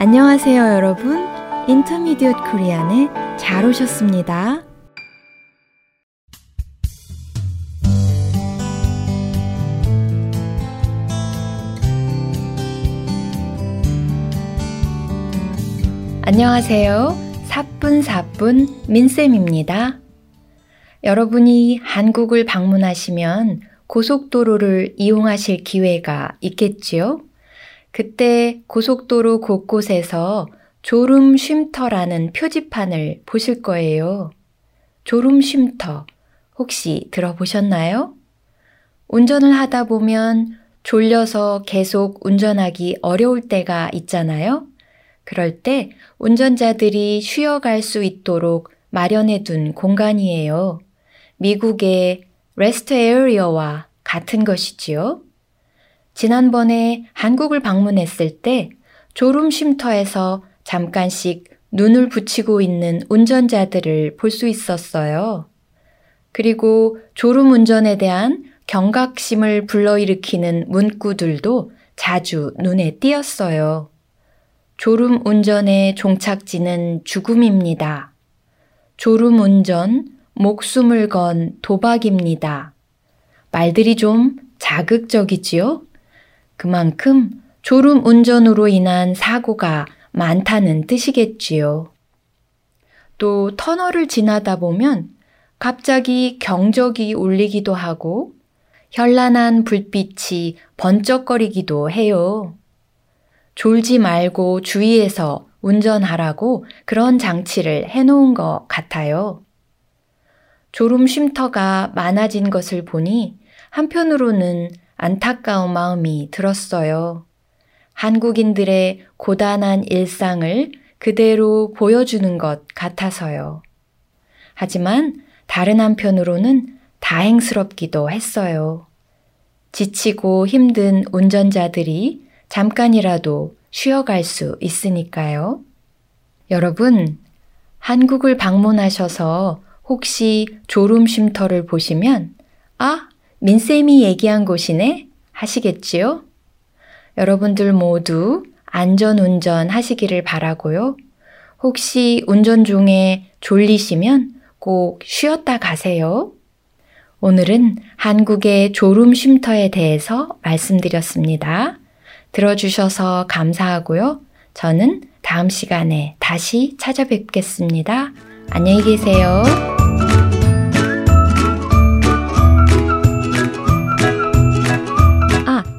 안녕하세요, 여러분. 인터미디엇 코리안에 잘 오셨습니다. 안녕하세요. 사뿐사뿐 민쌤입니다. 여러분이 한국을 방문하시면 고속도로를 이용하실 기회가 있겠지요? 그때 고속도로 곳곳에서 졸음 쉼터라는 표지판을 보실 거예요. 졸음 쉼터 혹시 들어보셨나요? 운전을 하다 보면 졸려서 계속 운전하기 어려울 때가 있잖아요. 그럴 때 운전자들이 쉬어갈 수 있도록 마련해 둔 공간이에요. 미국의 rest area와 같은 것이지요. 지난번에 한국을 방문했을 때 졸음 쉼터에서 잠깐씩 눈을 붙이고 있는 운전자들을 볼 수 있었어요. 그리고 졸음 운전에 대한 경각심을 불러일으키는 문구들도 자주 눈에 띄었어요. 졸음 운전의 종착지는 죽음입니다. 졸음 운전, 목숨을 건 도박입니다. 말들이 좀 자극적이지요? 그만큼 졸음 운전으로 인한 사고가 많다는 뜻이겠지요. 또 터널을 지나다 보면 갑자기 경적이 울리기도 하고 현란한 불빛이 번쩍거리기도 해요. 졸지 말고 주의해서 운전하라고 그런 장치를 해놓은 것 같아요. 졸음 쉼터가 많아진 것을 보니 한편으로는 안타까운 마음이 들었어요. 한국인들의 고단한 일상을 그대로 보여주는 것 같아서요. 하지만 다른 한편으로는 다행스럽기도 했어요. 지치고 힘든 운전자들이 잠깐이라도 쉬어갈 수 있으니까요. 여러분, 한국을 방문하셔서 혹시 졸음 쉼터를 보시면, 아, 민쌤이 얘기한 곳이네? 하시겠지요? 여러분들 모두 안전 운전 하시기를 바라고요. 혹시 운전 중에 졸리시면 꼭 쉬었다 가세요. 오늘은 한국의 졸음 쉼터에 대해서 말씀드렸습니다. 들어주셔서 감사하고요. 저는 다음 시간에 다시 찾아뵙겠습니다. 안녕히 계세요.